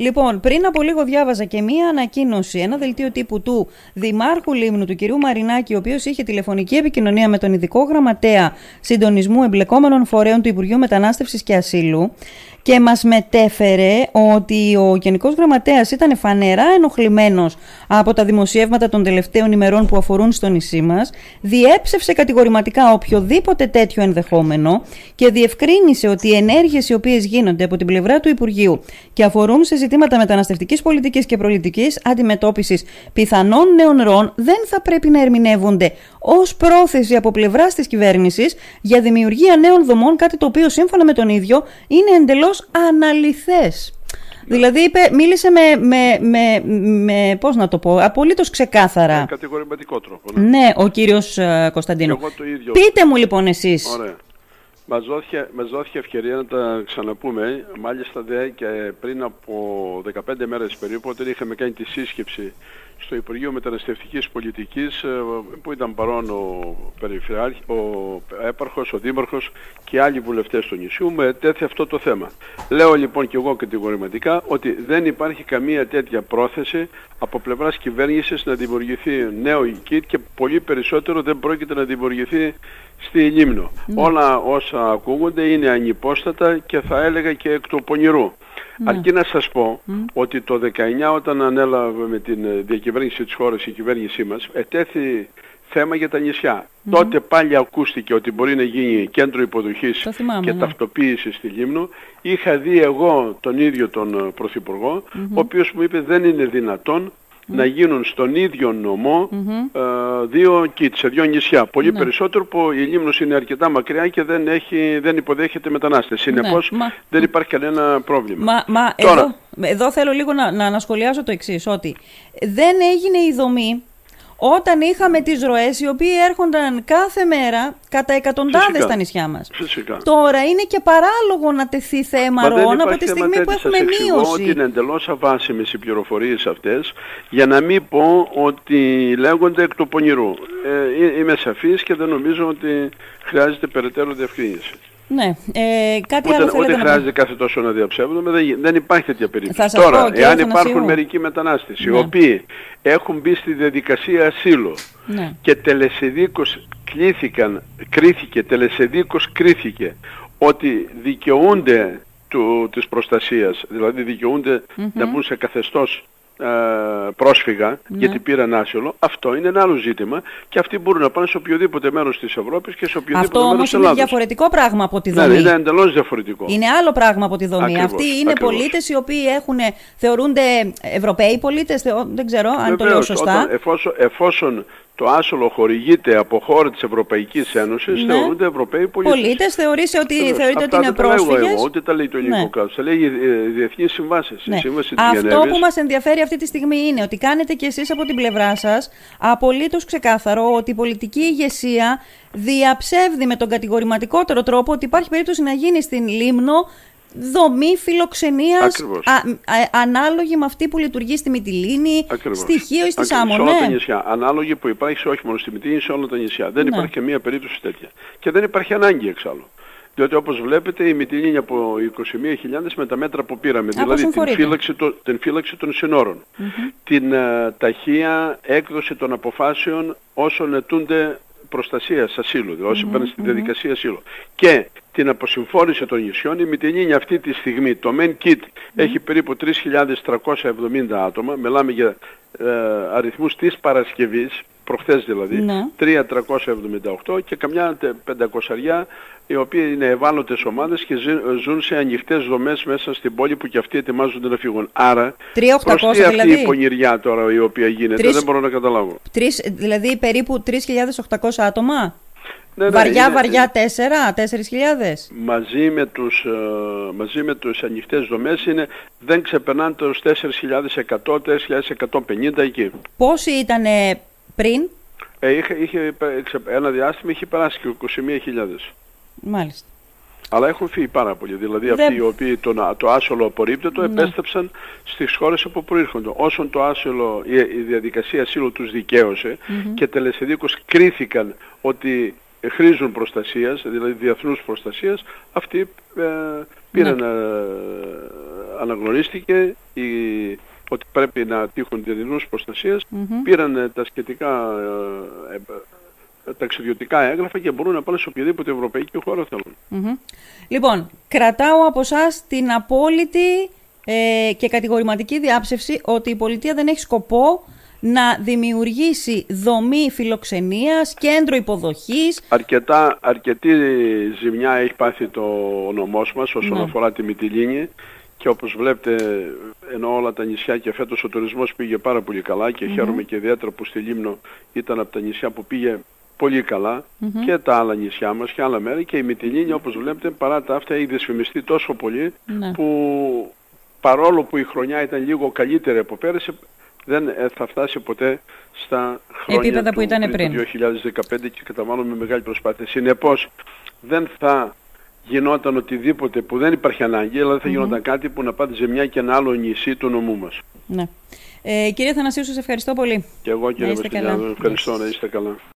Λοιπόν, πριν από λίγο διάβαζα και μία ανακοίνωση, ένα δελτίο τύπου του Δημάρχου Λίμνου, του κυρίου Μαρινάκη, ο οποίος είχε τηλεφωνική επικοινωνία με τον ειδικό γραμματέα συντονισμού εμπλεκόμενων φορέων του Υπουργείου Μετανάστευσης και Ασύλου και μας μετέφερε ότι ο Γενικός Γραμματέας ήταν φανερά ενοχλημένος από τα δημοσιεύματα των τελευταίων ημερών που αφορούν στο νησί μας, διέψευσε κατηγορηματικά οποιοδήποτε τέτοιο ενδεχόμενο και διευκρίνησε ότι οι ενέργειες οι οποίες γίνονται από την πλευρά του Υπουργείου και αφορούν σε ζητήματα μεταναστευτικής πολιτικής και προληπτικής αντιμετώπισης πιθανών νέων ροών δεν θα πρέπει να ερμηνεύονται ως πρόθεση από πλευράς της κυβέρνησης για δημιουργία νέων δομών, κάτι το οποίο σύμφωνα με τον ίδιο είναι εντελώς αναλυθές. Δηλαδή είπε, μίλησε με, με, με, με, πώς να το πω, απολύτως ξεκάθαρα. Με κατηγορηματικό τρόπο. Ναι, ναι ο κύριος uh, Κωνσταντίνο. Πείτε μου λοιπόν εσείς. Ωραία. Μας δόθηκε, μας δόθηκε ευκαιρία να τα ξαναπούμε, μάλιστα δε και πριν από 15 μέρες περίπου, όταν είχαμε κάνει τη σύσκεψη στο Υπουργείο Μεταναστευτικής Πολιτικής ε, που ήταν παρόν ο, Περιφερειάρχη, ο Έπαρχος, ο Δήμαρχος και άλλοι βουλευτές του νησιού με τέτοιο αυτό το θέμα. Λέω λοιπόν και εγώ κατηγορηματικά ότι δεν υπάρχει καμία τέτοια πρόθεση από πλευράς κυβέρνησης να δημιουργηθεί νέο ΙΚΙΤ και πολύ περισσότερο δεν πρόκειται να δημιουργηθεί στη Λίμνο. Ναι. Όλα όσα ακούγονται είναι ανυπόστατα και θα έλεγα και εκ του πονηρού. Ναι. Αρκεί να σας πω ότι το 19 όταν ανέλαβε με την ε, διακυβέρνηση της χώρας η κυβέρνησή μας ετέθη θέμα για τα νησιά. Τότε πάλι ακούστηκε ότι μπορεί να γίνει κέντρο υποδοχής και ναι. ταυτοποίησης στη Λίμνο. Είχα δει εγώ τον ίδιο τον ε, Πρωθυπουργό, ο οποίος μου είπε δεν είναι δυνατόν να γίνουν στον ίδιο νομό ε, δύο kits σε δύο νησιά. Πολύ ναι. περισσότερο που η Λίμνος είναι αρκετά μακριά και δεν, έχει, δεν υποδέχεται μετανάστες. Ναι, Συνεπώς δεν υπάρχει κανένα πρόβλημα. Μα, μα Τώρα... εδώ, εδώ θέλω λίγο να, να, να σχολιάσω το εξής, ότι δεν έγινε η δομή όταν είχαμε τις ροές οι οποίοι έρχονταν κάθε μέρα κατά εκατοντάδες στα νησιά μας. Φυσικά. Τώρα είναι και παράλογο να τεθεί θέμα ροών από τη στιγμή που έχουμε μείωση. ότι είναι εντελώς αβάσιμες οι πληροφορίες αυτές για να μην πω ότι λέγονται εκ του πονηρού. Ε, είμαι σαφής και δεν νομίζω ότι χρειάζεται περαιτέρω διευκρίνηση. Ναι. Ε, κάτι άλλο ούτε χρειάζεται κάθε τόσο να διαψεύδουμε, δεν, δεν υπάρχει τέτοια περίπτωση. Τώρα, εάν υπάρχουν μερικοί μετανάστες οι ναι. οποίοι έχουν μπει στη διαδικασία ασύλου ναι. και τελεσεδίκως κλήθηκαν, κρίθηκε, τελεσεδίκως κρίθηκε ότι δικαιούνται του, της προστασίας, δηλαδή να μπουν σε καθεστώς ε, πρόσφυγα ναι. γιατί πήραν άσυλο, αυτό είναι ένα άλλο ζήτημα και αυτοί μπορούν να πάνε σε οποιοδήποτε μέρος της Ευρώπης και σε οποιοδήποτε αυτό μέρος της Ελλάδας. Αυτό όμως είναι διαφορετικό πράγμα από τη ναι, δομή. Ναι, είναι εντελώς διαφορετικό. Είναι άλλο πράγμα από τη δομή. Ακριβώς, Αυτοί είναι ακριβώς. πολίτες οι οποίοι έχουν, θεωρούνται Ευρωπαίοι πολίτες, δεν ξέρω αν το λέω σωστά. Όταν, εφόσον, εφόσον το άσολο χορηγείται από χώρα της Ευρωπαϊκής Ένωσης, ναι. θεωρούνται Ευρωπαίοι πολίτες. Πολίτες θεωρείται ότι, θεωρείται ότι είναι πρόσφυγες. Αυτά δεν εγώ, ούτε τα λέει το ελληνικό ναι. κράτος, τα λέει οι διεθνείς συμβάσεις. Ναι. Η σύμβαση Αυτό Γενέβης. που μας ενδιαφέρει αυτή τη στιγμή είναι ότι κάνετε κι εσείς από την πλευρά σας απολύτως ξεκάθαρο ότι η πολιτική ηγεσία διαψεύδει με τον κατηγορηματικότερο τρόπο ότι υπάρχει περίπτωση να γίνει στην Λίμνο δομή φιλοξενίας ανάλογη με αυτή που λειτουργεί στη Μυτιλίνη, στη Χίο ή στη Σάμο. Σε όλα ναι. τα νησιά. Ανάλογη που υπάρχει όχι μόνο στη Μυτιλίνη, σε όλα τα νησιά. Δεν ναι. υπάρχει καμία περίπτωση τέτοια. Και δεν υπάρχει ανάγκη εξάλλου. Διότι όπως βλέπετε η Μυτιλίνη από 21.000 με τα μέτρα που πήραμε, δηλαδή την φύλαξη, το, την φύλαξη των συνόρων, mm-hmm. την uh, ταχεία έκδοση των αποφάσεων όσων ετούνται προστασίας ασύλου, δηλαδή όσοι mm-hmm. στη διαδικασία ασύλου. Και την αποσυμφόρηση των νησιών. Η Μυτιλίνη αυτή τη στιγμή, το main kit έχει περίπου 3.370 άτομα. Μιλάμε για ε, αριθμούς της Παρασκευής, προχθές δηλαδή, ναι. 3.378 και καμιά 500 οι οποίοι είναι ευάλωτες ομάδες και ζουν σε ανοιχτές δομές μέσα στην πόλη που και αυτοί ετοιμάζονται να φύγουν. Άρα, 3.800 αυτή δηλαδή. η πονηριά τώρα η οποία γίνεται, 3... δεν μπορώ να καταλάβω. 3, δηλαδή περίπου 3.800 άτομα. Ναι, ναι, βαριά, είναι, βαριά, 4, 4.000. Μαζί με τους, uh, μαζί με τους ανοιχτές δομές είναι, δεν ξεπερνάνε τους 4.100, 4.150 εκεί. Πόσοι ήταν πριν; Ε, είχε, είχε, ένα διάστημα είχε περάσει και 21.000. Μάλιστα. Αλλά έχουν φύγει πάρα πολλοί. Δηλαδή αυτοί οι οποίοι το, το άσολο απορρίπτετο ναι. επέστρεψαν στις χώρες όπου προήρχονται. Όσον το άσολο, η, η διαδικασία ασύλου τους δικαίωσε mm-hmm. και τελεσεδίκως κρίθηκαν ότι χρήζουν προστασίας, δηλαδή διεθνούς προστασίας, αυτοί ε, πήραν, Ναι. ε, αναγνωρίστηκε η, ότι πρέπει να τύχουν διεθνούς προστασίας, Μμμ. πήραν ε, τα σχετικά ε, ε, ταξιδιωτικά έγγραφα και μπορούν να πάνε σε οποιαδήποτε ευρωπαϊκή χώρα θέλουν. Μμμ. Λοιπόν, κρατάω από εσάς την απόλυτη ε, και κατηγορηματική διάψευση ότι η πολιτεία δεν έχει σκοπό να δημιουργήσει δομή φιλοξενίας, κέντρο υποδοχής. Αρκετά, αρκετή ζημιά έχει πάθει το νομός μας όσον Ναι. αφορά τη Μυτιλίνη και όπως βλέπετε ενώ όλα τα νησιά και φέτος ο τουρισμός πήγε πάρα πολύ καλά και χαίρομαι και ιδιαίτερα που στη Λίμνο ήταν από τα νησιά που πήγε πολύ καλά Μμμ. και τα άλλα νησιά μας και άλλα μέρη και η Μυτιλίνη όπως βλέπετε παρά τα αυτά έχει δυσφημιστεί τόσο πολύ Ναι. που παρόλο που η χρονιά ήταν λίγο καλύτερη από πέρυσι δεν ε, θα φτάσει ποτέ στα χρόνια Επίπεδα που του, ήταν του πριν. 2015 και καταβάλουμε μεγάλη προσπάθεια. Συνεπώς δεν θα γινόταν οτιδήποτε που δεν υπάρχει ανάγκη, αλλά θα γινόταν κάτι που να πάτε σε μια και ένα άλλο νησί του νομού μας. Ναι. Ε, κύριε Θανασίου, σας ευχαριστώ πολύ. Και εγώ κύριε είστε καλά. Μαστιλιάδο, ευχαριστώ να είστε καλά.